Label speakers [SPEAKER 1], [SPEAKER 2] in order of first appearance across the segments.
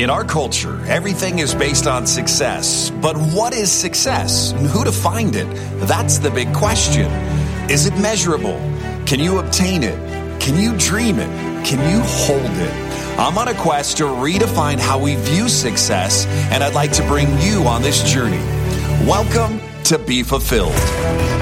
[SPEAKER 1] In our culture, everything is based on success. But what is success? And who defined it? That's the big question. Is it measurable? Can you obtain it? Can you dream it? Can you hold it? I'm on a quest to redefine how we view success, and I'd like to bring you on this journey. Welcome to Be Fulfilled.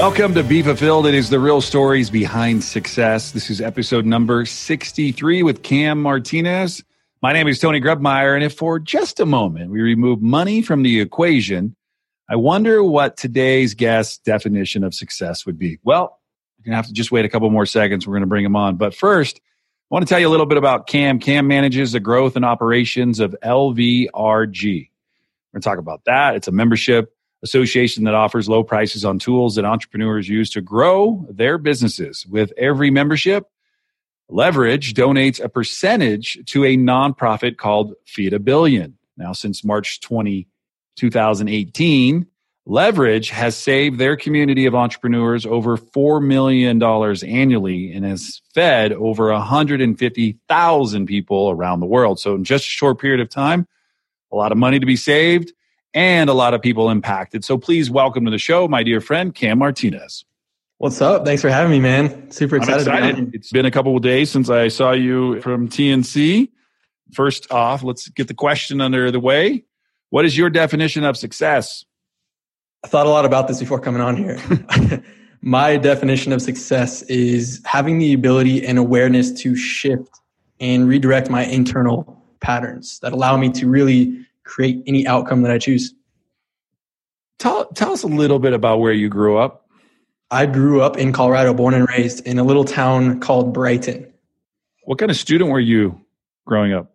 [SPEAKER 2] Welcome to Be Fulfilled. It is the real stories behind success. This is episode number 63 with Cam Martinez. My name is Tony Grebmeyer, and if for just a moment we remove money from the equation, I wonder what today's guest's definition of success would be. Well, you're going to have to just wait a couple more seconds. We're going to bring him on. But first, I want to tell you a little bit about Cam. Cam manages the growth and operations of LVRG. We're going to talk about that. It's a membership association that offers low prices on tools that entrepreneurs use to grow their businesses. With every membership, Leverage donates a percentage to a nonprofit called Feed a Billion. Now, since March 20, 2018, Leverage has saved their community of entrepreneurs over $4 million annually and has fed over 150,000 people around the world. So, in just a short period of time, a lot of money to be saved and a lot of people impacted. So please welcome to the show, my dear friend, Cam Martinez.
[SPEAKER 3] What's up? Thanks for having me, man. Super excited.
[SPEAKER 2] excited. It's been a couple of days since I saw you from TNC. First off, let's get the question under the way. What is your definition of success?
[SPEAKER 3] I thought a lot about this before coming on here. my definition of success is having the ability and awareness to shift and redirect my internal patterns that allow me to really create any outcome that I choose.
[SPEAKER 2] Tell, tell us a little bit about where you grew up.
[SPEAKER 3] I grew up in Colorado, born and raised in a little town called Brighton.
[SPEAKER 2] What kind of student were you growing up?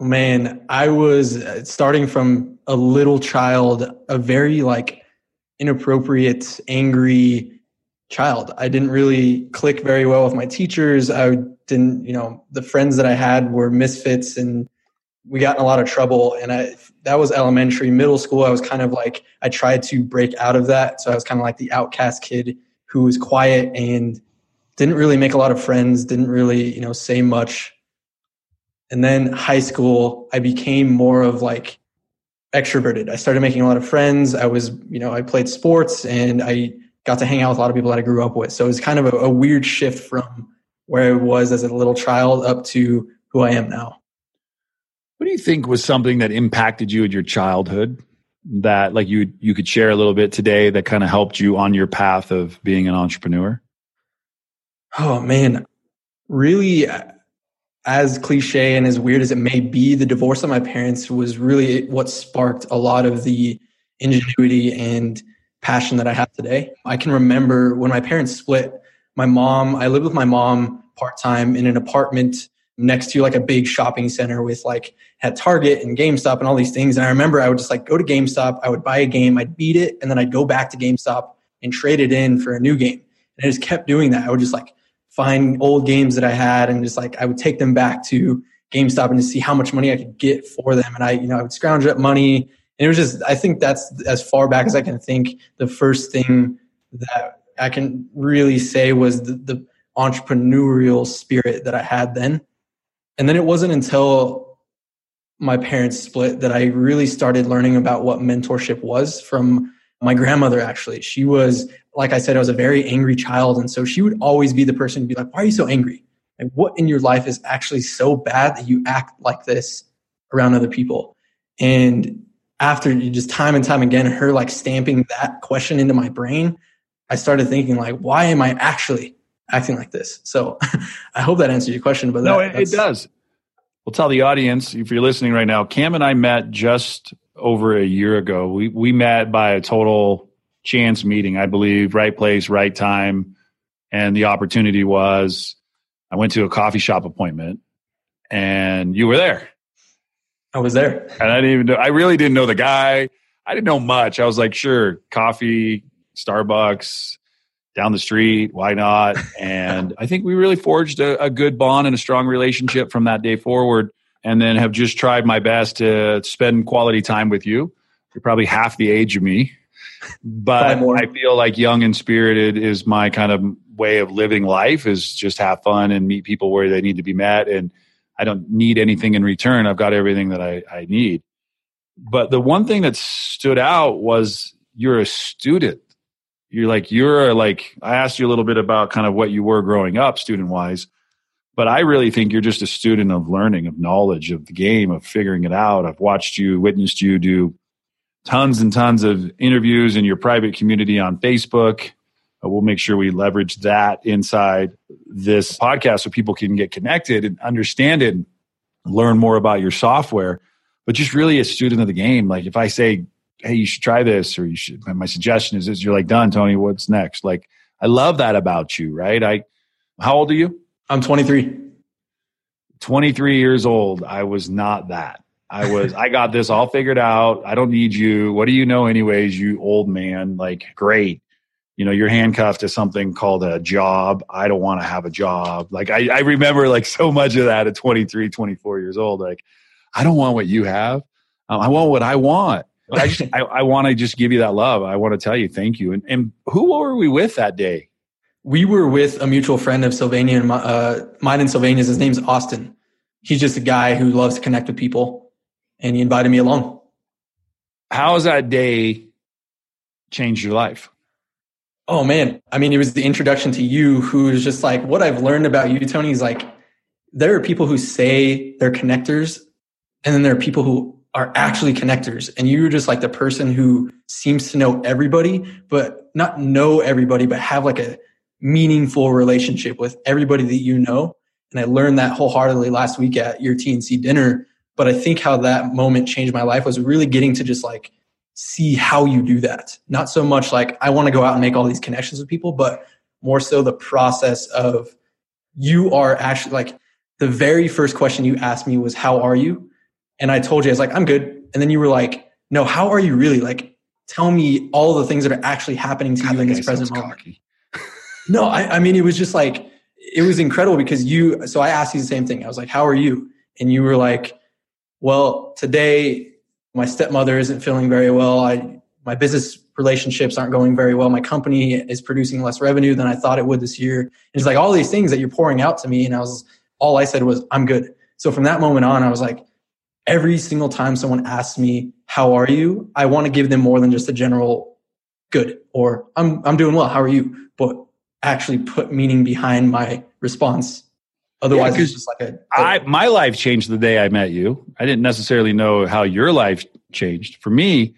[SPEAKER 3] Man, I was uh, starting from a little child, a very like inappropriate, angry child. I didn't really click very well with my teachers. I didn't, you know, the friends that I had were misfits and we got in a lot of trouble and I that was elementary. Middle school, I was kind of like I tried to break out of that. So I was kind of like the outcast kid who was quiet and didn't really make a lot of friends, didn't really, you know, say much. And then high school, I became more of like extroverted. I started making a lot of friends. I was, you know, I played sports and I got to hang out with a lot of people that I grew up with. So it was kind of a, a weird shift from where I was as a little child up to who I am now.
[SPEAKER 2] What do you think was something that impacted you in your childhood that like you you could share a little bit today that kind of helped you on your path of being an entrepreneur?
[SPEAKER 3] Oh man, really uh, as cliche and as weird as it may be, the divorce of my parents was really what sparked a lot of the ingenuity and passion that I have today. I can remember when my parents split, my mom, I lived with my mom part time in an apartment next to like a big shopping center with like had Target and GameStop and all these things. And I remember I would just like go to GameStop, I would buy a game, I'd beat it, and then I'd go back to GameStop and trade it in for a new game. And I just kept doing that. I would just like find old games that I had and just like I would take them back to GameStop and to see how much money I could get for them. And I, you know, I would scrounge up money. And it was just I think that's as far back as I can think. The first thing that I can really say was the, the entrepreneurial spirit that I had then and then it wasn't until my parents split that I really started learning about what mentorship was from my grandmother, actually. She was, like I said, I was a very angry child. And so she would always be the person to be like, Why are you so angry? Like, what in your life is actually so bad that you act like this around other people? And after just time and time again, her like stamping that question into my brain, I started thinking like, why am I actually acting like this. So I hope that answers your question. But
[SPEAKER 2] no,
[SPEAKER 3] that,
[SPEAKER 2] it, it does. We'll tell the audience if you're listening right now. Cam and I met just over a year ago. We we met by a total chance meeting, I believe. Right place, right time, and the opportunity was I went to a coffee shop appointment, and you were there.
[SPEAKER 3] I was there,
[SPEAKER 2] and I didn't even know. I really didn't know the guy. I didn't know much. I was like, sure, coffee, Starbucks, down the street. Why not? And I think we really forged a, a, good bond and a strong relationship from that day forward. And then have just tried my best to spend quality time with you. You're probably half the age of me, but I feel like young and spirited is my kind of way of living life is just have fun and meet people where they need to be met. And I don't need anything in return. I've got everything that I, I need. But the one thing that stood out was you're a student. You're like, you're like, I asked you a little bit about kind of what you were growing up student wise, but I really think you're just a student of learning, of knowledge, of the game, of figuring it out. I've watched you, witnessed you do tons and tons of interviews in your private community on Facebook. Uh, we'll make sure we leverage that inside this podcast so people can get connected and understand it and learn more about your software. But just really a student of the game. Like if I say, hey, you should try this, or you should, my suggestion is this, you're like, done, Tony, what's next? Like, I love that about you, right? I, how old are you?
[SPEAKER 3] I'm 23.
[SPEAKER 2] 23 years old. I was not that. I was, I got this all figured out. I don't need you. What do you know, anyways, you old man? Like, great. You know, you're handcuffed to something called a job. I don't want to have a job. Like, I, I remember like so much of that at 23, 24 years old. Like, I don't want what you have. Um, I want what I want. I just, I, I want to just give you that love. I want to tell you thank you. And, and who were we with that day?
[SPEAKER 3] We were with a mutual friend of Sylvania and my, uh, mine and Sylvania's. His name's Austin. He's just a guy who loves to connect with people and he invited me along.
[SPEAKER 2] How has that day changed your life?
[SPEAKER 3] Oh man, I mean, it was the introduction to you, who is just like what I've learned about you, Tony. Is like there are people who say they're connectors, and then there are people who are actually connectors, and you're just like the person who seems to know everybody, but not know everybody, but have like a meaningful relationship with everybody that you know. And I learned that wholeheartedly last week at your TNC dinner but I think how that moment changed my life was really getting to just like see how you do that. Not so much like I want to go out and make all these connections with people, but more so the process of you are actually like the very first question you asked me was, How are you? And I told you, I was like, I'm good. And then you were like, No, how are you really? Like, tell me all the things that are actually happening to God, you in this present moment. no, I, I mean, it was just like, it was incredible because you, so I asked you the same thing. I was like, How are you? And you were like, well, today my stepmother isn't feeling very well. I, my business relationships aren't going very well. My company is producing less revenue than I thought it would this year. And it's like all these things that you're pouring out to me. And I was, all I said was, I'm good. So from that moment on, I was like, every single time someone asks me, how are you? I want to give them more than just a general good or I'm, I'm doing well. How are you? But actually put meaning behind my response Otherwise, yeah, it's just like a, a.
[SPEAKER 2] I my life changed the day I met you. I didn't necessarily know how your life changed. For me,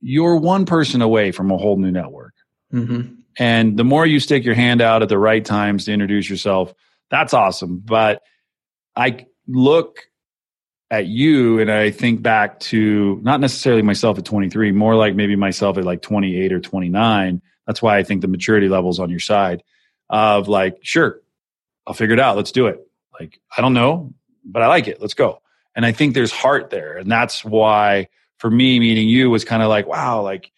[SPEAKER 2] you're one person away from a whole new network. Mm-hmm. And the more you stick your hand out at the right times to introduce yourself, that's awesome. But I look at you and I think back to not necessarily myself at 23, more like maybe myself at like 28 or 29. That's why I think the maturity level's on your side of like, sure, I'll figure it out. Let's do it. Like, I don't know, but I like it. Let's go. And I think there's heart there. And that's why for me, meeting you was kind of like, wow, like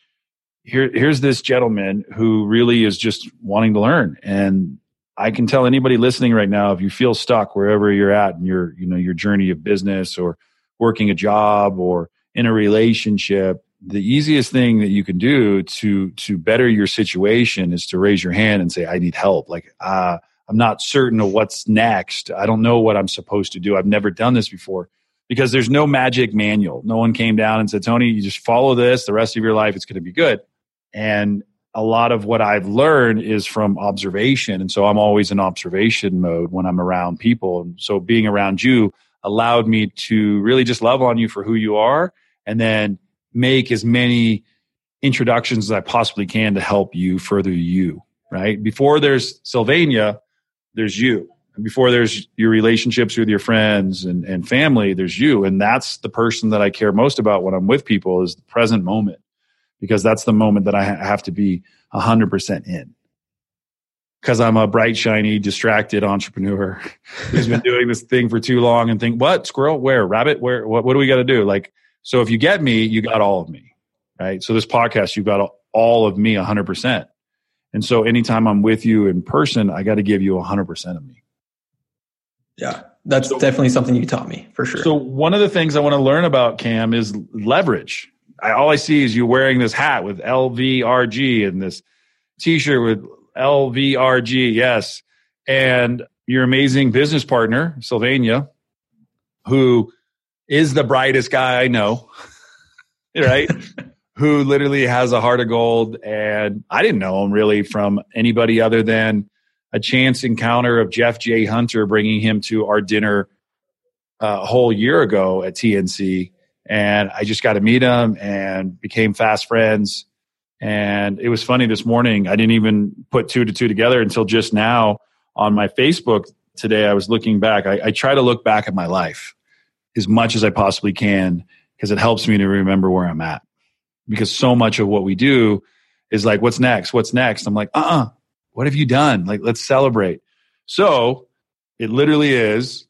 [SPEAKER 2] here, here's this gentleman who really is just wanting to learn. And I can tell anybody listening right now, if you feel stuck wherever you're at in your, you know, your journey of business or working a job or in a relationship, the easiest thing that you can do to to better your situation is to raise your hand and say, I need help. Like, uh, I'm not certain of what's next. I don't know what I'm supposed to do. I've never done this before because there's no magic manual. No one came down and said, Tony, you just follow this the rest of your life. It's going to be good. And a lot of what I've learned is from observation. And so I'm always in observation mode when I'm around people. And so being around you allowed me to really just love on you for who you are and then make as many introductions as I possibly can to help you further you, right? Before there's Sylvania, there's you. And before there's your relationships with your friends and, and family, there's you. And that's the person that I care most about when I'm with people is the present moment because that's the moment that I have to be 100% in. Because I'm a bright, shiny, distracted entrepreneur who's been doing this thing for too long and think, what? Squirrel? Where? Rabbit? Where? What, what do we got to do? Like, so if you get me, you got all of me, right? So this podcast, you've got all of me 100%. And so anytime I'm with you in person, I got to give you 100% of me.
[SPEAKER 3] Yeah, that's so, definitely something you taught me for sure.
[SPEAKER 2] So one of the things I want to learn about Cam is leverage. I, all I see is you wearing this hat with LVRG and this t-shirt with LVRG, yes. And your amazing business partner, Sylvania, who is the brightest guy I know, right? who literally has a heart of gold. And I didn't know him really from anybody other than a chance encounter of Jeff J. Hunter bringing him to our dinner uh, a whole year ago at TNC. And I just got to meet him and became fast friends. And it was funny this morning. I didn't even put two to two together until just now on my Facebook today. I was looking back. I, I try to look back at my life as much as I possibly can because it helps me to remember where I'm at. Because so much of what we do is like, what's next? What's next? I'm like, uh uh-uh. uh what have you done? Like, let's celebrate. So it literally is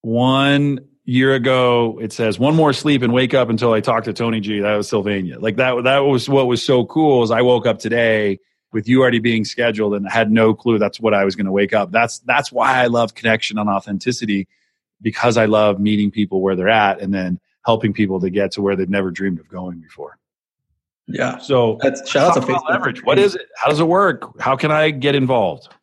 [SPEAKER 2] one year ago. It says one more sleep and wake up until I talk to Tony G. That was Sylvania. Like that, that was what was so cool is I woke up today with you already being scheduled and had no clue that's what I was going to wake up. That's, that's why I love connection and authenticity because I love meeting people where they're at and then helping people to get to where they've never dreamed of going before.
[SPEAKER 3] Yeah.
[SPEAKER 2] So
[SPEAKER 3] that's shout out to Facebook.
[SPEAKER 2] Leverage. What is it? How does it work? How can I get involved?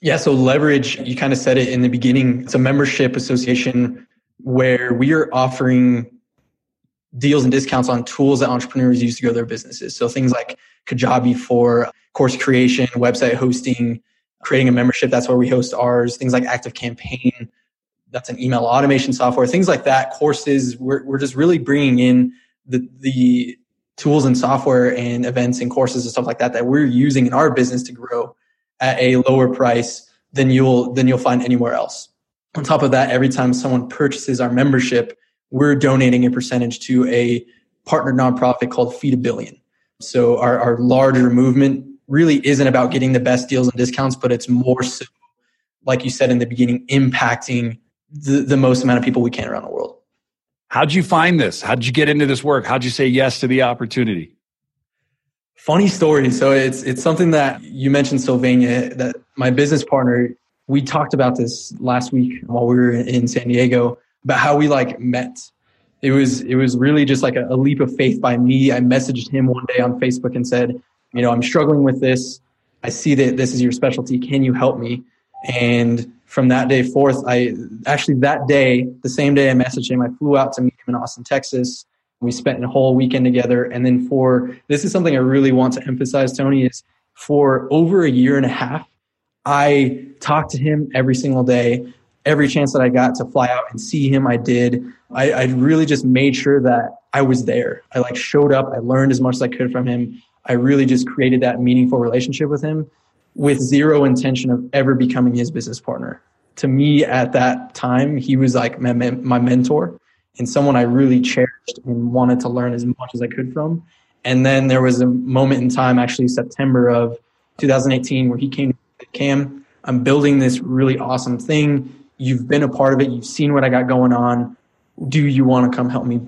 [SPEAKER 3] Yeah. So leverage, you kind of said it in the beginning. It's a membership association where we are offering deals and discounts on tools that entrepreneurs use to grow their businesses. So things like Kajabi for course creation, website hosting, creating a membership. That's where we host ours. Things like Active Campaign. That's an email automation software. Things like that. Courses. We're, we're just really bringing in the, the tools and software and events and courses and stuff like that that we're using in our business to grow at a lower price than you'll than you'll find anywhere else. On top of that, every time someone purchases our membership, we're donating a percentage to a partner nonprofit called Feed a Billion. So our, our larger movement really isn't about getting the best deals and discounts, but it's more so, like you said in the beginning, impacting the, the most amount of people we can around the world.
[SPEAKER 2] How'd you find this? How'd you get into this work? How'd you say yes to the opportunity?
[SPEAKER 3] Funny story. So it's it's something that you mentioned, Sylvania, that my business partner, we talked about this last week while we were in San Diego about how we like met. It was it was really just like a, a leap of faith by me. I messaged him one day on Facebook and said, you know, I'm struggling with this. I see that this is your specialty. Can you help me? And from that day forth, I actually that day, the same day I messaged him, I flew out to meet him in Austin, Texas. We spent a whole weekend together. And then for this is something I really want to emphasize, Tony, is for over a year and a half, I talked to him every single day. Every chance that I got to fly out and see him, I did. I, I really just made sure that I was there. I like showed up. I learned as much as I could from him. I really just created that meaningful relationship with him with zero intention of ever becoming his business partner. To me, at that time, he was like my, my mentor and someone I really cherished and wanted to learn as much as I could from. And then there was a moment in time, actually September of 2018, where he came Cam. I'm building this really awesome thing. You've been a part of it. You've seen what I got going on. Do you want to come help me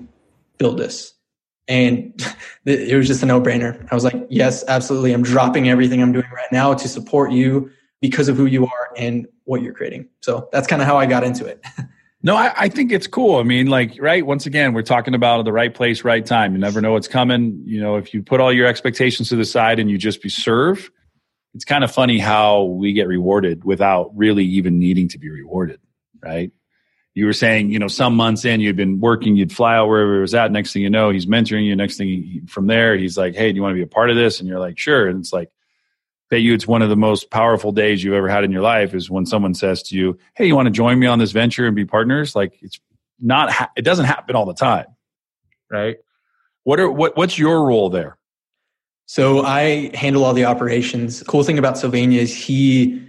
[SPEAKER 3] build this? And it was just a no brainer. I was like, yes, absolutely. I'm dropping everything I'm doing right now to support you because of who you are and what you're creating. So that's kind of how I got into it.
[SPEAKER 2] No, I, I, think it's cool. I mean, like, right, once again, we're talking about the right place, right time. You never know what's coming. You know, if you put all your expectations to the side and you just be serve, it's kind of funny how we get rewarded without really even needing to be rewarded, right? you were saying, you know, some months in, you'd been working, you'd fly out wherever it was at. Next thing you know, he's mentoring you. Next thing he, from there, he's like, hey, do you want to be a part of this? And you're like, sure. And it's like, bet you it's one of the most powerful days you've ever had in your life is when someone says to you, hey, you want to join me on this venture and be partners? Like, it's not, ha- it doesn't happen all the time, right? What are, what, what's your role there?
[SPEAKER 3] So I handle all the operations. Cool thing about Sylvania is he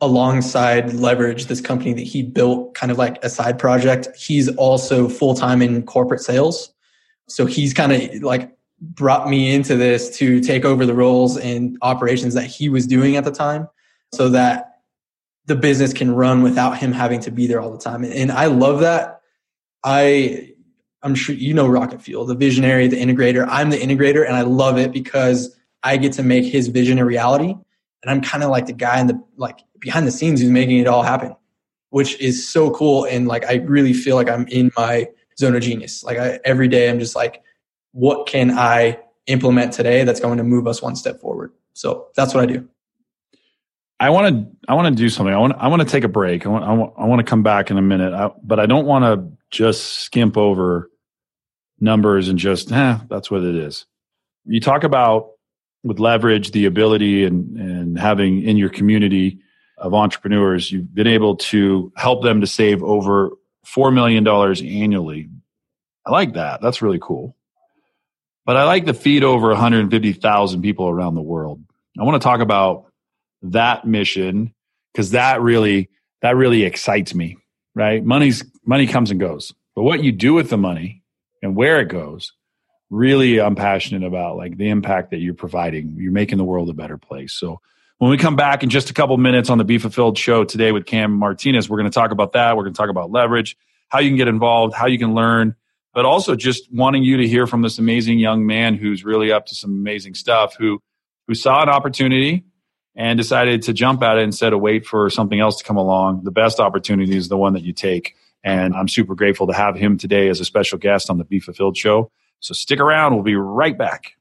[SPEAKER 3] alongside leverage this company that he built kind of like a side project he's also full-time in corporate sales. So he's kind of like brought me into this to take over the roles and operations that he was doing at the time so that the business can run without him having to be there all the time. And i love that. I i'm sure you know rocket fuel the visionary the integrator i'm the integrator and i love it because i get to make his vision a reality and i'm kind of like the guy in the like behind the scenes who's making it all happen, which is so cool. And like, I really feel like I'm in my zone of genius. Like I, every day I'm just like, what can I implement today that's going to move us one step forward? So that's what I do.
[SPEAKER 2] I want to I want to do something. I want I want to take a break. I want I want, I want to come back in a minute, I, but I don't want to just skimp over numbers and just eh, that's what it is. You talk about with leverage the ability and and having in your community of entrepreneurs, you've been able to help them to save over four million dollars annually. I like that. That's really cool. But I like to feed over 150,000 people around the world. I want to talk about that mission because that really that really excites me right? Money's money comes and goes but what you do with the money and where it goes really i'm passionate about like the impact that you're providing. You're making the world a better place. So when we come back in just a couple minutes on the be fulfilled show today with cam martinez we're going to talk about that. We're going to talk about leverage how you can get involved how you can learn but also just wanting you to hear from this amazing young man who's really up to some amazing stuff who who saw an opportunity and decided to jump at it instead of wait for something else to come along. The best opportunity is the one that you take. And I'm super grateful to have him today as a special guest on the Be Fulfilled show. So stick around. We'll be right back.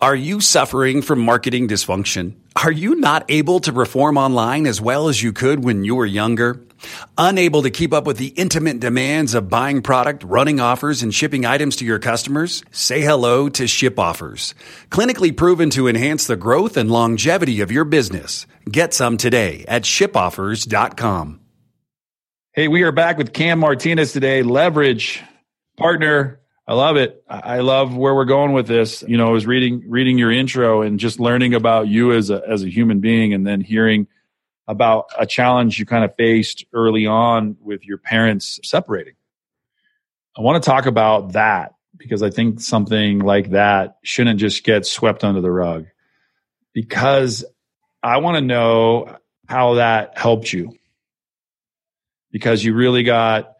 [SPEAKER 1] Are you suffering from marketing dysfunction? Are you not able to perform online as well as you could when you were younger? Unable to keep up with the intimate demands of buying product, running offers, and shipping items to your customers? Say hello to Ship Offers. Clinically proven to enhance the growth and longevity of your business. Get some today at shipoffers.com.
[SPEAKER 2] Hey, we are back with Cam Martinez today, leverage partner. I love it. I love where we're going with this. You know, I was reading reading your intro and just learning about you as a as a human being and then hearing about a challenge you kind of faced early on with your parents separating. I want to talk about that because I think something like that shouldn't just get swept under the rug. Because I want to know how that helped you. Because you really got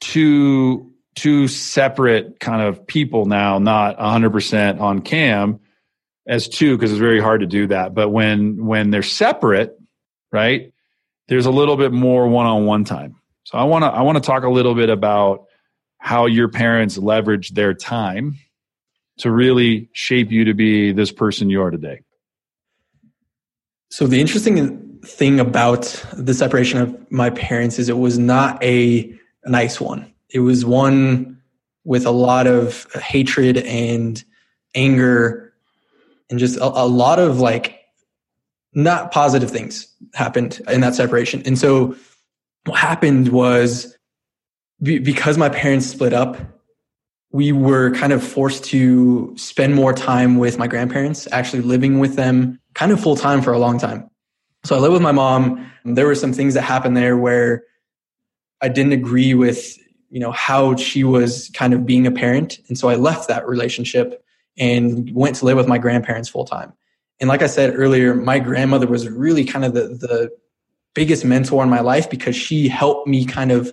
[SPEAKER 2] two two separate kind of people now, not 100% on cam as two because it's very hard to do that. But when when they're separate, right? There's a little bit more one-on-one time. So I want to I want to talk a little bit about how your parents leverage their time to really shape you to be this person you are today.
[SPEAKER 3] So the interesting thing about the separation of my parents is it was not a, nice one. It was one with a lot of hatred and anger and just a, a lot of like not positive things happened in that separation. And so what happened was because my parents split up, we were kind of forced to spend more time with my grandparents, actually living with them kind of full time for a long time. So I lived with my mom. There were some things that happened there where I didn't agree with, you know, how she was kind of being a parent. And so I left that relationship and went to live with my grandparents full time. And like I said earlier, my grandmother was really kind of the, the biggest mentor in my life because she helped me kind of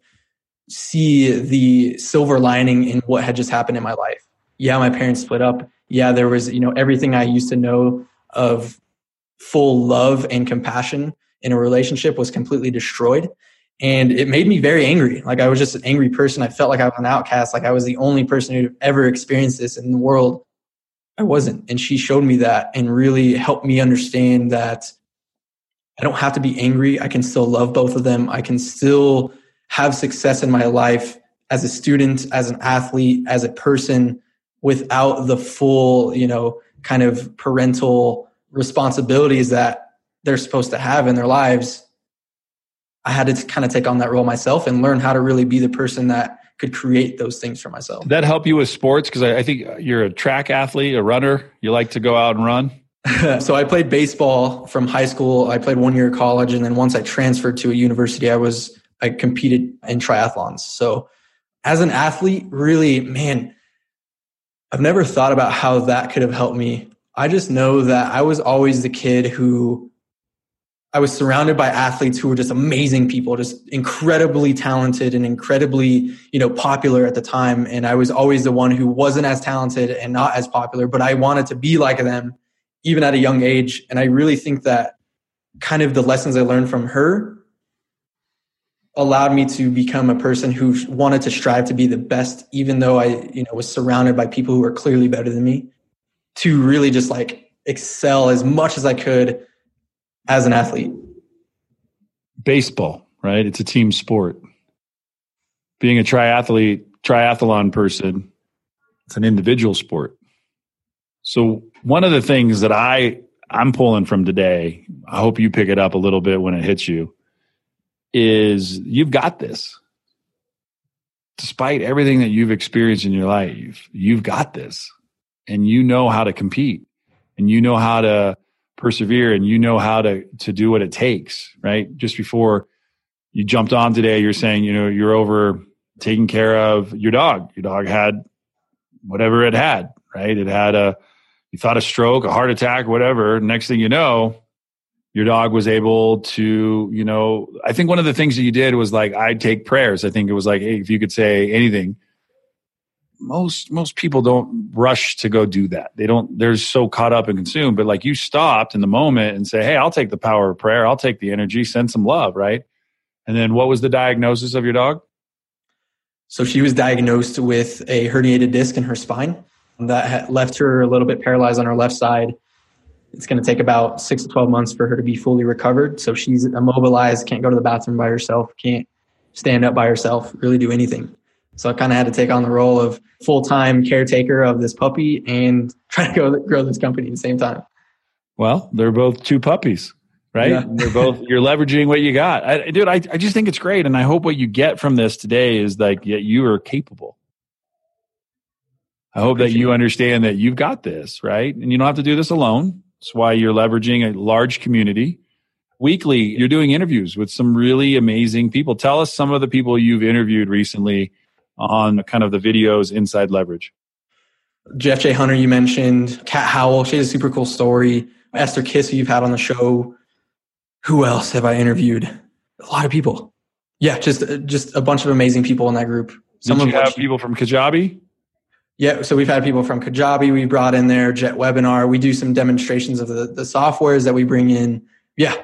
[SPEAKER 3] see the silver lining in what had just happened in my life. Yeah, my parents split up. Yeah, there was, you know, everything I used to know of full love and compassion in a relationship was completely destroyed. And it made me very angry. Like I was just an angry person. I felt like I was an outcast. Like I was the only person who ever experienced this in the world. I wasn't. And she showed me that and really helped me understand that I don't have to be angry. I can still love both of them. I can still have success in my life as a student, as an athlete, as a person without the full, you know, kind of parental responsibilities that they're supposed to have in their lives. I had to kind of take on that role myself and learn how to really be the person that could create those things for myself.
[SPEAKER 2] Did that help you with sports? Because I, I, think you're a track athlete, a runner. You like to go out and run.
[SPEAKER 3] so I played baseball from high school. I played one year of college, and then once I transferred to a university, I was I competed in triathlons. So as an athlete, really, man, I've never thought about how that could have helped me. I just know that I was always the kid who I was surrounded by athletes who were just amazing people, just incredibly talented and incredibly, you know, popular at the time. And I was always the one who wasn't as talented and not as popular, but I wanted to be like them even at a young age. And I really think that kind of the lessons I learned from her allowed me to become a person who wanted to strive to be the best, even though I, you know, was surrounded by people who were clearly better than me, to really just like excel as much as I could as an athlete?
[SPEAKER 2] Baseball, right? It's a team sport. Being a triathlete, triathlon person, it's an individual sport. So one of the things that I I'm pulling from today, I hope you pick it up a little bit when it hits you, is you've got this. Despite everything that you've experienced in your life, you've got this. And you know how to compete and you know how to persevere and you know how to to do what it takes, right? Just before you jumped on today, you're saying, you know, you're over taking care of your dog. Your dog had whatever it had, right? It had a you thought a stroke, a heart attack, whatever. Next thing you know, your dog was able to, you know, I think one of the things that you did was like, I'd take prayers. I think it was like, hey, if you could say anything, most, most people don't rush to go do that. They don't, they're so caught up and consumed, but like you stopped in the moment and say, Hey, I'll take the power of prayer. I'll take the energy, send some love. Right. And then what was the diagnosis of your dog?
[SPEAKER 3] So she was diagnosed with a herniated disc in her spine that left her a little bit paralyzed on her left side. It's going to take about six to 12 months for her to be fully recovered. So she's immobilized, can't go to the bathroom by herself, can't stand up by herself, really do anything. So I kind of had to take on the role of full time caretaker of this puppy and try to grow, grow this company at the same time.
[SPEAKER 2] Well, they're both two puppies, right? Yeah. they're both, you're leveraging what you got. I, dude, I, I just think it's great. And I hope what you get from this today is like, yeah, you are capable I hope that you understand that you've got this, right? And you don't have to do this alone. That's why you're leveraging a large community. Weekly, you're doing interviews with some really amazing people. Tell us some of the people you've interviewed recently on kind of the videos inside leverage.
[SPEAKER 3] Jeff J. Hunter, you mentioned. Kat Howell, she has a super cool story. Esther Kiss, who you've had on the show. Who else have I interviewed? A lot of people. Yeah, just just a bunch of amazing people in that group.
[SPEAKER 2] Some Did you have people from Kajabi?
[SPEAKER 3] Yeah, so we've had people from Kajabi we brought in their Jet Webinar. We do some demonstrations of the, the softwares that we bring in. Yeah.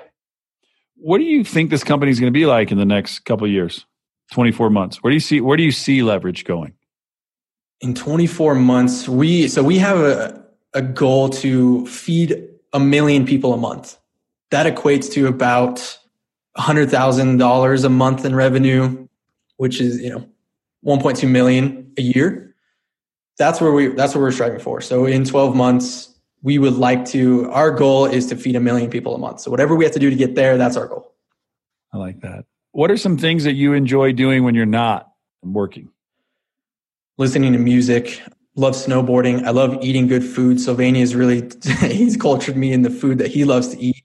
[SPEAKER 2] What do you think this company is going to be like in the next couple years? 24 months. Where do you see where do you see leverage going?
[SPEAKER 3] In 24 months, we so we have a, a goal to feed a million people a month. That equates to about $100,000 a month in revenue, which is, you know, 1.2 million a year that's where we that's what we're striving for. So in 12 months, we would like to our goal is to feed a million people a month. So whatever we have to do to get there, that's our goal.
[SPEAKER 2] I like that. What are some things that you enjoy doing when you're not working?
[SPEAKER 3] Listening to music, love snowboarding. I love eating good food. Sylvania is really he's cultured me in the food that he loves to eat.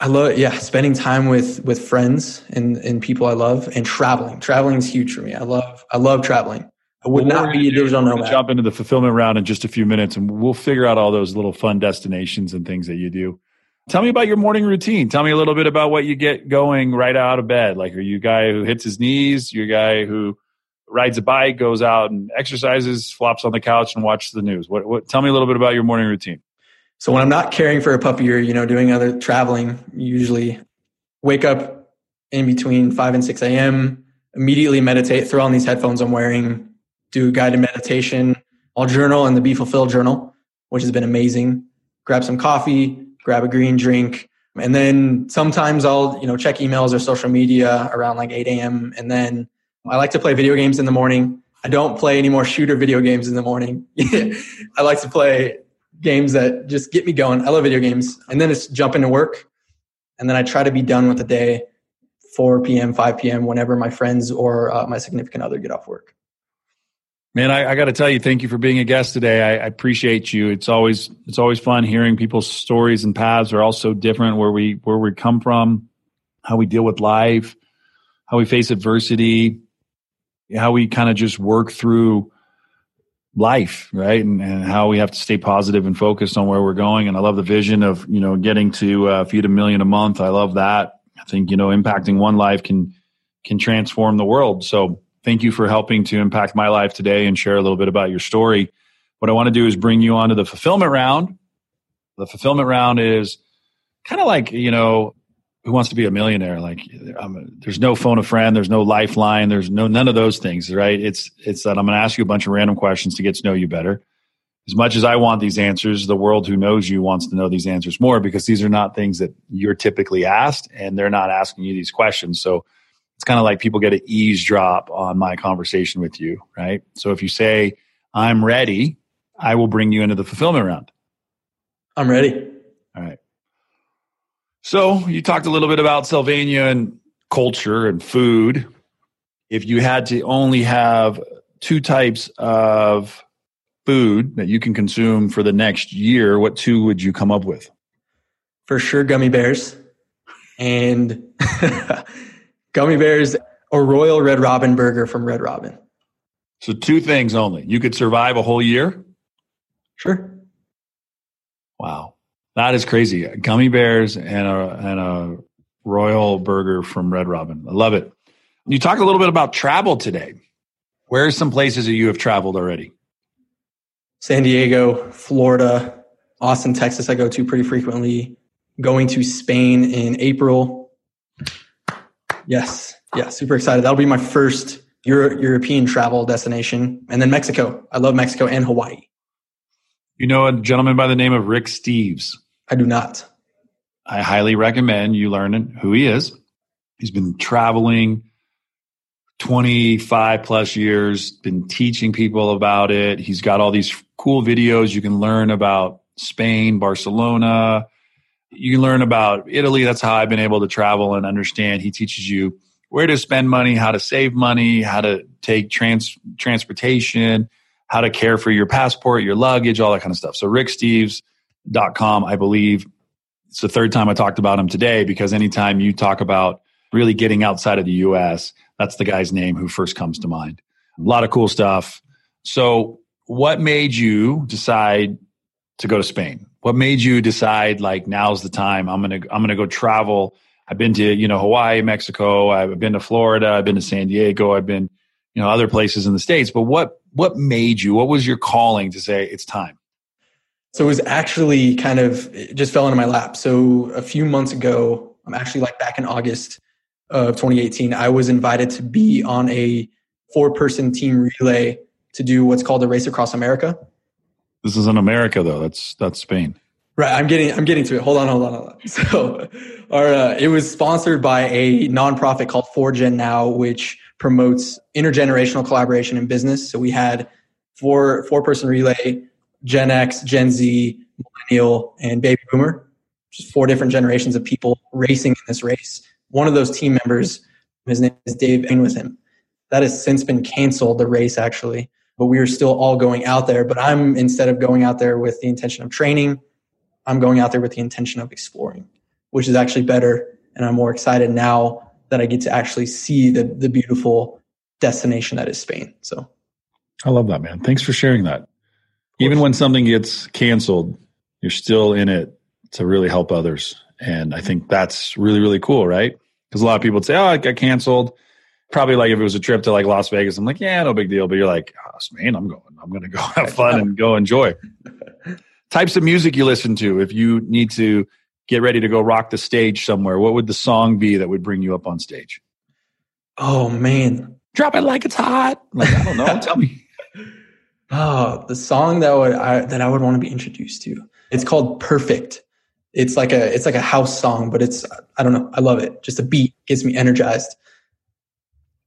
[SPEAKER 3] I love yeah, spending time with with friends and and people I love and traveling. Traveling is huge for me. I love I love traveling. I would not be a digital nomad.
[SPEAKER 2] Jump into the fulfillment round in just a few minutes, and we'll figure out all those little fun destinations and things that you do. Tell me about your morning routine. Tell me a little bit about what you get going right out of bed. Like, are you a guy who hits his knees? You're a guy who rides a bike, goes out and exercises, flops on the couch, and watches the news. What, what? Tell me a little bit about your morning routine.
[SPEAKER 3] So when I'm not caring for a puppy or you know doing other traveling, usually wake up in between five and six a.m. Immediately meditate. Throw on these headphones I'm wearing do guided meditation. I'll journal in the Be Fulfilled journal, which has been amazing. Grab some coffee, grab a green drink, and then sometimes I'll you know check emails or social media around like 8 a.m. And then I like to play video games in the morning. I don't play any more shooter video games in the morning. I like to play games that just get me going. I love video games. And then it's jump into work. And then I try to be done with the day 4 p.m., 5 p.m., whenever my friends or uh, my significant other get off work.
[SPEAKER 2] Man, I, I got to tell you, thank you for being a guest today. I, I, appreciate you. It's always it's always fun hearing people's stories and paths are all so different. Where we where we come from, how we deal with life, how we face adversity, how we kind of just work through life, right? And, and, how we have to stay positive and focused on where we're going. And I love the vision of you know getting to uh, feed a million a month. I love that. I think you know impacting one life can can transform the world. So Thank you for helping to impact my life today and share a little bit about your story. What I want to do is bring you onto the fulfillment round. The fulfillment round is kind of like, you know, who wants to be a millionaire? Like, um, there's no phone a friend, there's no lifeline, there's no none of those things, right? It's it's that I'm going to ask you a bunch of random questions to get to know you better, as much as I want these answers, the world who knows you wants to know these answers more because these are not things that you're typically asked and they're not asking you these questions. So it's kind of like people get an eavesdrop on my conversation with you, right? So if you say, I'm ready, I will bring you into the fulfillment round.
[SPEAKER 3] I'm ready.
[SPEAKER 2] All right. So you talked a little bit about Sylvania and culture and food. If you had to only have two types of food that you can consume for the next year, what two would you come up with?
[SPEAKER 3] For sure, gummy bears and gummy bears or Royal Red Robin burger from Red Robin.
[SPEAKER 2] So, two things only. You could survive a whole year?
[SPEAKER 3] Sure.
[SPEAKER 2] Wow. That is crazy. Gummy bears and a, and a Royal burger from Red Robin. I love it. You talked a little bit about travel today. Where are some places that you have traveled already?
[SPEAKER 3] San Diego, Florida, Austin, Texas, I go to pretty frequently. Going to Spain in April. Yes. Yeah. Super excited. That'll be my first Euro- European travel destination. And then Mexico. I love Mexico and Hawaii.
[SPEAKER 2] You know a gentleman by the name of Rick Steves?
[SPEAKER 3] I do not.
[SPEAKER 2] I highly recommend you learning who he is. He's been traveling 25 plus years, been teaching people about it. He's got all these cool videos you can learn about Spain, Barcelona. You learn about Italy. That's how I've been able to travel and understand. He teaches you where to spend money, how to save money, how to take trans- transportation, how to care for your passport, your luggage, all that kind of stuff. So ricksteves.com, I believe. It's the third time I talked about him today because anytime you talk about really getting outside of the US, that's the guy's name who first comes to mind. A lot of cool stuff. So, what made you decide to go to Spain? What made you decide like now's the time? I'm gonna I'm gonna go travel. I've been to you know Hawaii, Mexico. I've been to Florida. I've been to San Diego. I've been you know other places in the states. But what what made you? What was your calling to say it's time?
[SPEAKER 3] So it was actually kind of just fell into my lap. So a few months ago, I'm actually like back in August of 2018, I was invited to be on a four person team relay to do what's called a Race Across America.
[SPEAKER 2] This is in America, though. That's that's Spain.
[SPEAKER 3] Right. I'm getting I'm getting to it. Hold on, hold on, hold on. So, our uh, it was sponsored by a nonprofit called 4Gen Now, which promotes intergenerational collaboration in business. So we had four four person relay, Gen X, Gen Z, Millennial, and Baby Boomer, just four different generations of people racing in this race one of those team members, his name is Dave, in with him. That has since been canceled, the race actually, but we are still all going out there. But I'm instead of going out there with the intention of training, I'm going out there with the intention of exploring, which is actually better. And I'm more excited now that I get to actually see the, the beautiful destination that is Spain. So
[SPEAKER 2] I love that, man. Thanks for sharing that. Even when something gets canceled, you're still in it to really help others. And I think that's really, really cool, right? Because a lot of people would say, "Oh, I got canceled." Probably like if it was a trip to like Las Vegas, I'm like, "Yeah, no big deal." But you're like, oh, "Man, I'm going. I'm going to go have fun and go enjoy." Types of music you listen to. If you need to get ready to go rock the stage somewhere, what would the song be that would bring you up on stage?
[SPEAKER 3] Oh man,
[SPEAKER 2] drop it like it's hot. Like I don't know. Tell me.
[SPEAKER 3] Oh, the song that would I, that I would want to be introduced to. It's called "Perfect." it's like a it's like a house song, but it's I don't know. I love it. Just a beat gets me energized.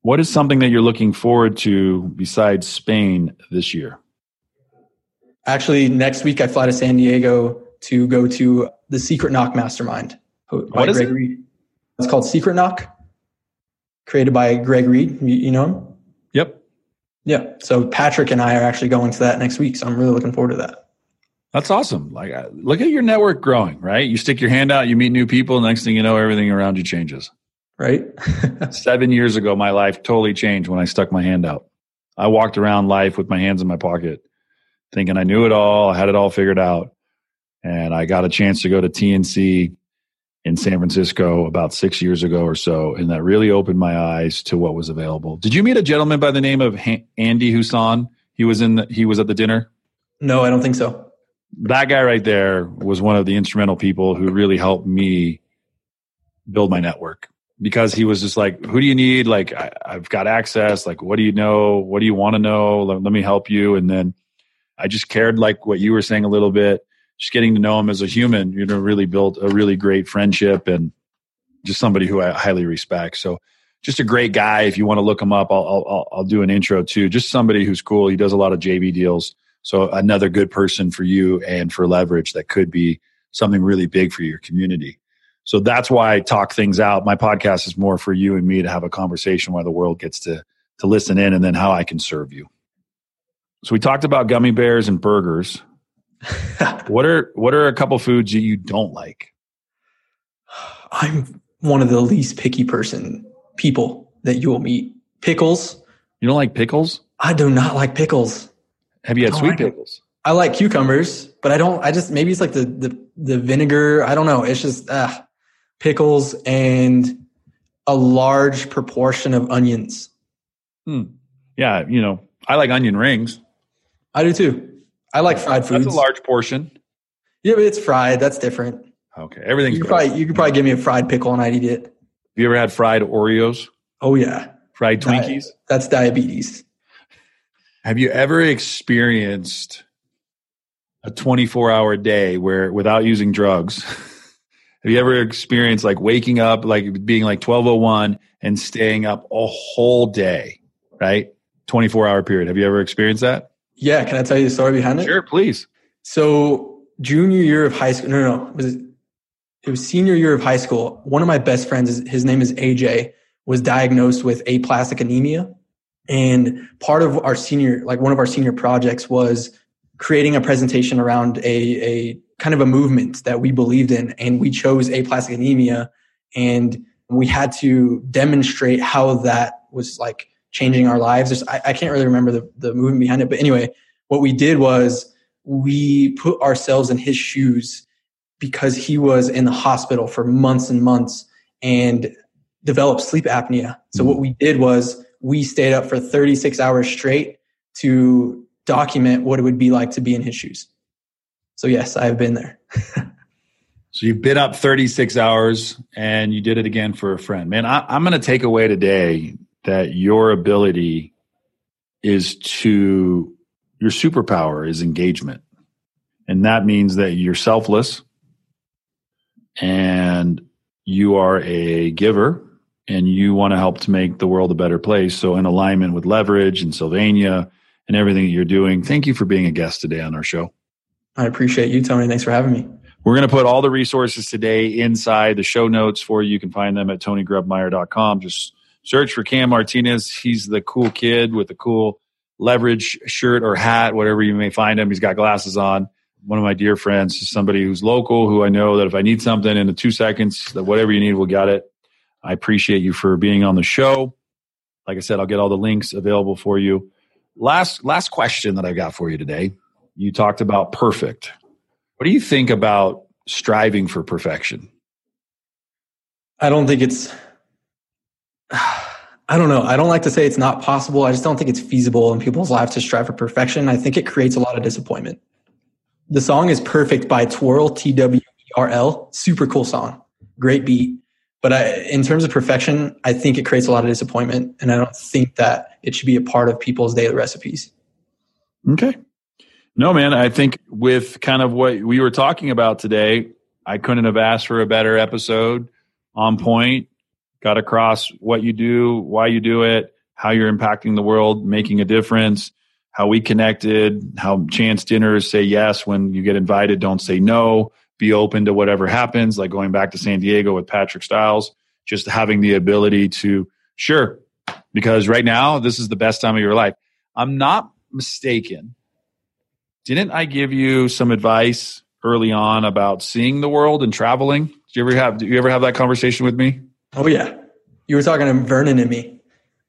[SPEAKER 2] What is something that you're looking forward to besides Spain this year?
[SPEAKER 3] Actually, next week I fly to San Diego to go to the Secret Knock Mastermind.
[SPEAKER 2] What is Greg it?
[SPEAKER 3] It's called Secret Knock, created by Greg Reid. You, you know him?
[SPEAKER 2] Yep.
[SPEAKER 3] Yeah. So Patrick and I are actually going to that next week. So I'm really looking forward to that.
[SPEAKER 2] That's awesome. Like, look at your network growing, right? You stick your hand out, you meet new people. Next thing you know, everything around you changes.
[SPEAKER 3] Right.
[SPEAKER 2] Seven years ago, my life totally changed when I stuck my hand out. I walked around life with my hands in my pocket, thinking I knew it all, I had it all figured out. And I got a chance to go to TNC in San Francisco about six years ago or so, and that really opened my eyes to what was available. Did you meet a gentleman by the name of Andy Husson? He was in. The, he was at the dinner.
[SPEAKER 3] No, I don't think so
[SPEAKER 2] that guy right there was one of the instrumental people who really helped me build my network because he was just like, who do you need? Like, I, have got access. Like, what do you know? What do you want to know? Let, let, me help you. And then I just cared like what you were saying a little bit. Just getting to know him as a human, you know, really built a really great friendship and just somebody who I highly respect. So just a great guy. If you want to look him up, I'll, I'll, I'll do an intro too. Just somebody who's cool. He does a lot of JV deals. So another good person for you and for leverage that could be something really big for your community. So that's why I talk things out. My podcast is more for you and me to have a conversation while the world gets to to listen in and then how I can serve you. So we talked about gummy bears and burgers. what are what are a couple foods that you don't like?
[SPEAKER 3] I'm one of the least picky person people that you will meet. Pickles.
[SPEAKER 2] You don't like pickles?
[SPEAKER 3] I do not like pickles.
[SPEAKER 2] Have you had sweet like pickles?
[SPEAKER 3] I like cucumbers, but I don't. I just maybe it's like the the the vinegar. I don't know. It's just uh, pickles and a large proportion of onions.
[SPEAKER 2] Hmm. Yeah, you know, I like onion rings.
[SPEAKER 3] I do too. I like fried foods.
[SPEAKER 2] That's a large portion.
[SPEAKER 3] Yeah, but it's fried. That's different.
[SPEAKER 2] Okay, everything.
[SPEAKER 3] You could probably you could probably give me a fried pickle and I'd eat it. Have
[SPEAKER 2] you ever had fried Oreos?
[SPEAKER 3] Oh yeah,
[SPEAKER 2] fried Twinkies.
[SPEAKER 3] that's diabetes.
[SPEAKER 2] Have you ever experienced a 24 hour day where without using drugs? have you ever experienced like waking up, like being like 1201 and staying up a whole day, right? 24 hour period. Have you ever experienced that?
[SPEAKER 3] Yeah. Can I tell you the story behind it?
[SPEAKER 2] Sure, please.
[SPEAKER 3] So junior year of high school, no, no, no. Was it, it was senior year of high school. One of my best friends, his name is AJ, was diagnosed with aplastic anemia. And part of our senior, like one of our senior projects was creating a presentation around a, a kind of a movement that we believed in. And we chose aplastic anemia and we had to demonstrate how that was like changing our lives. There's, I, I can't really remember the, the movement behind it, but anyway, what we did was we put ourselves in his shoes because he was in the hospital for months and months and developed sleep apnea. So mm-hmm. what we did was we stayed up for 36 hours straight to document what it would be like to be in his shoes. So yes, I've been there.
[SPEAKER 2] so you've been up 36 hours and you did it again for a friend. Man, I, I'm going to take away today that your ability is to, your superpower is engagement. And that means that you're selfless and you are a giver and you want to help to make the world a better place. So, in alignment with leverage and Sylvania and everything that you're doing, thank you for being a guest today on our show.
[SPEAKER 3] I appreciate you, Tony. Thanks for having me.
[SPEAKER 2] We're going to put all the resources today inside the show notes for you. You can find them at tonygrebmeier.com. Just search for Cam Martinez. He's the cool kid with the cool leverage shirt or hat, whatever you may find him. He's got glasses on. One of my dear friends is somebody who's local who I know that if I need something in the two seconds, that whatever you need, we'll get it. I appreciate you for being on the show. Like I said, I'll get all the links available for you. Last last question that I got for you today. You talked about perfect. What do you think about striving for perfection?
[SPEAKER 3] I don't think it's I don't know. I don't like to say it's not possible. I just don't think it's feasible in people's lives to strive for perfection. I think it creates a lot of disappointment. The song is Perfect by Twirl T W E R L. Super cool song. Great beat. But I, in terms of perfection, I think it creates a lot of disappointment, and I don't think that it should be a part of people's daily recipes.
[SPEAKER 2] Okay. No, man, I think with kind of what we were talking about today, I couldn't have asked for a better episode on point, got across what you do, why you do it, how you're impacting the world, making a difference, how we connected, how chance dinners say yes when you get invited, don't say no, be open to whatever happens, like going back to San Diego with Patrick Styles, just having the ability to, sure, because right now, this is the best time of your life. I'm not mistaken. Didn't I give you some advice early on about seeing the world and traveling? Did you ever have, did you ever have that conversation with me?
[SPEAKER 3] Oh, yeah. You were talking to Vernon and me.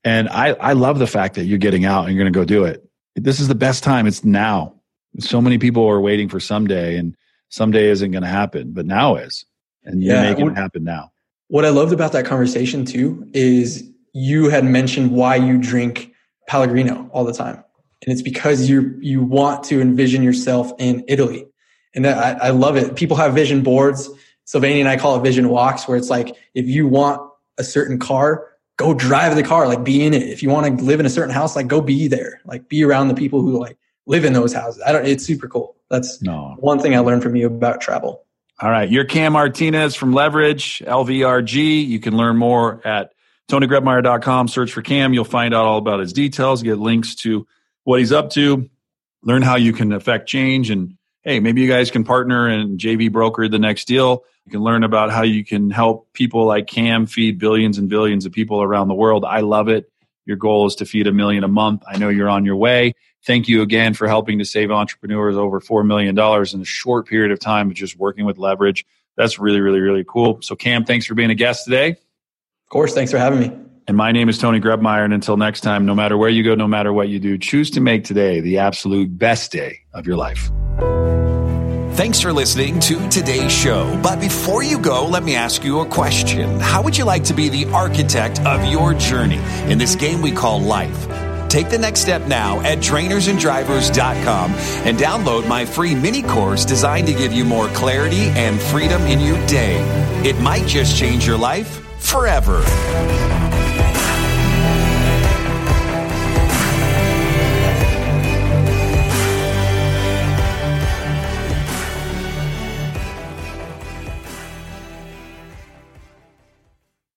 [SPEAKER 2] And I, I love the fact that you're getting out and you're going to go do it. This is the best time. It's now. So many people are waiting for someday. And someday isn't going to happen, but now is. And you're yeah, making it happen now.
[SPEAKER 3] What I loved about that conversation too is you had mentioned why you drink Pellegrino all the time. And it's because you you want to envision yourself in Italy. And I, I love it. People have vision boards. Sylvania and I call it vision walks, where it's like if you want a certain car, go drive the car, like be in it. If you want to live in a certain house, like go be there, like be around the people who like live in those houses. I don't. It's super cool. That's no. one thing I learned from you about travel.
[SPEAKER 2] All right, you're Cam Martinez from Leverage LVRG. You can learn more at TonyGrebmeier.com. Search for Cam. You'll find out all about his details. Get links to what he's up to. Learn how you can affect change and hey, maybe you guys can partner and JV broker the next deal. You can learn about how you can help people like Cam feed billions and billions of people around the world. I love it. Your goal is to feed a million a month. I know you're on your way. Thank you again for helping to save entrepreneurs over $4 million in a short period of time of just working with leverage. That's really, really, really cool. So, Cam, thanks for being a guest today.
[SPEAKER 3] Of course. Thanks for having me.
[SPEAKER 2] And my name is Tony Grebmeier. And until next time, no matter where you go, no matter what you do, choose to make today the absolute best day of your life.
[SPEAKER 1] Thanks for listening to today's show. But before you go, let me ask you a question. How would you like to be the architect of your journey in this game we call life? Take the next step now at trainersanddrivers.com and download my free mini course designed to give you more clarity and freedom in your day. It might just change your life forever.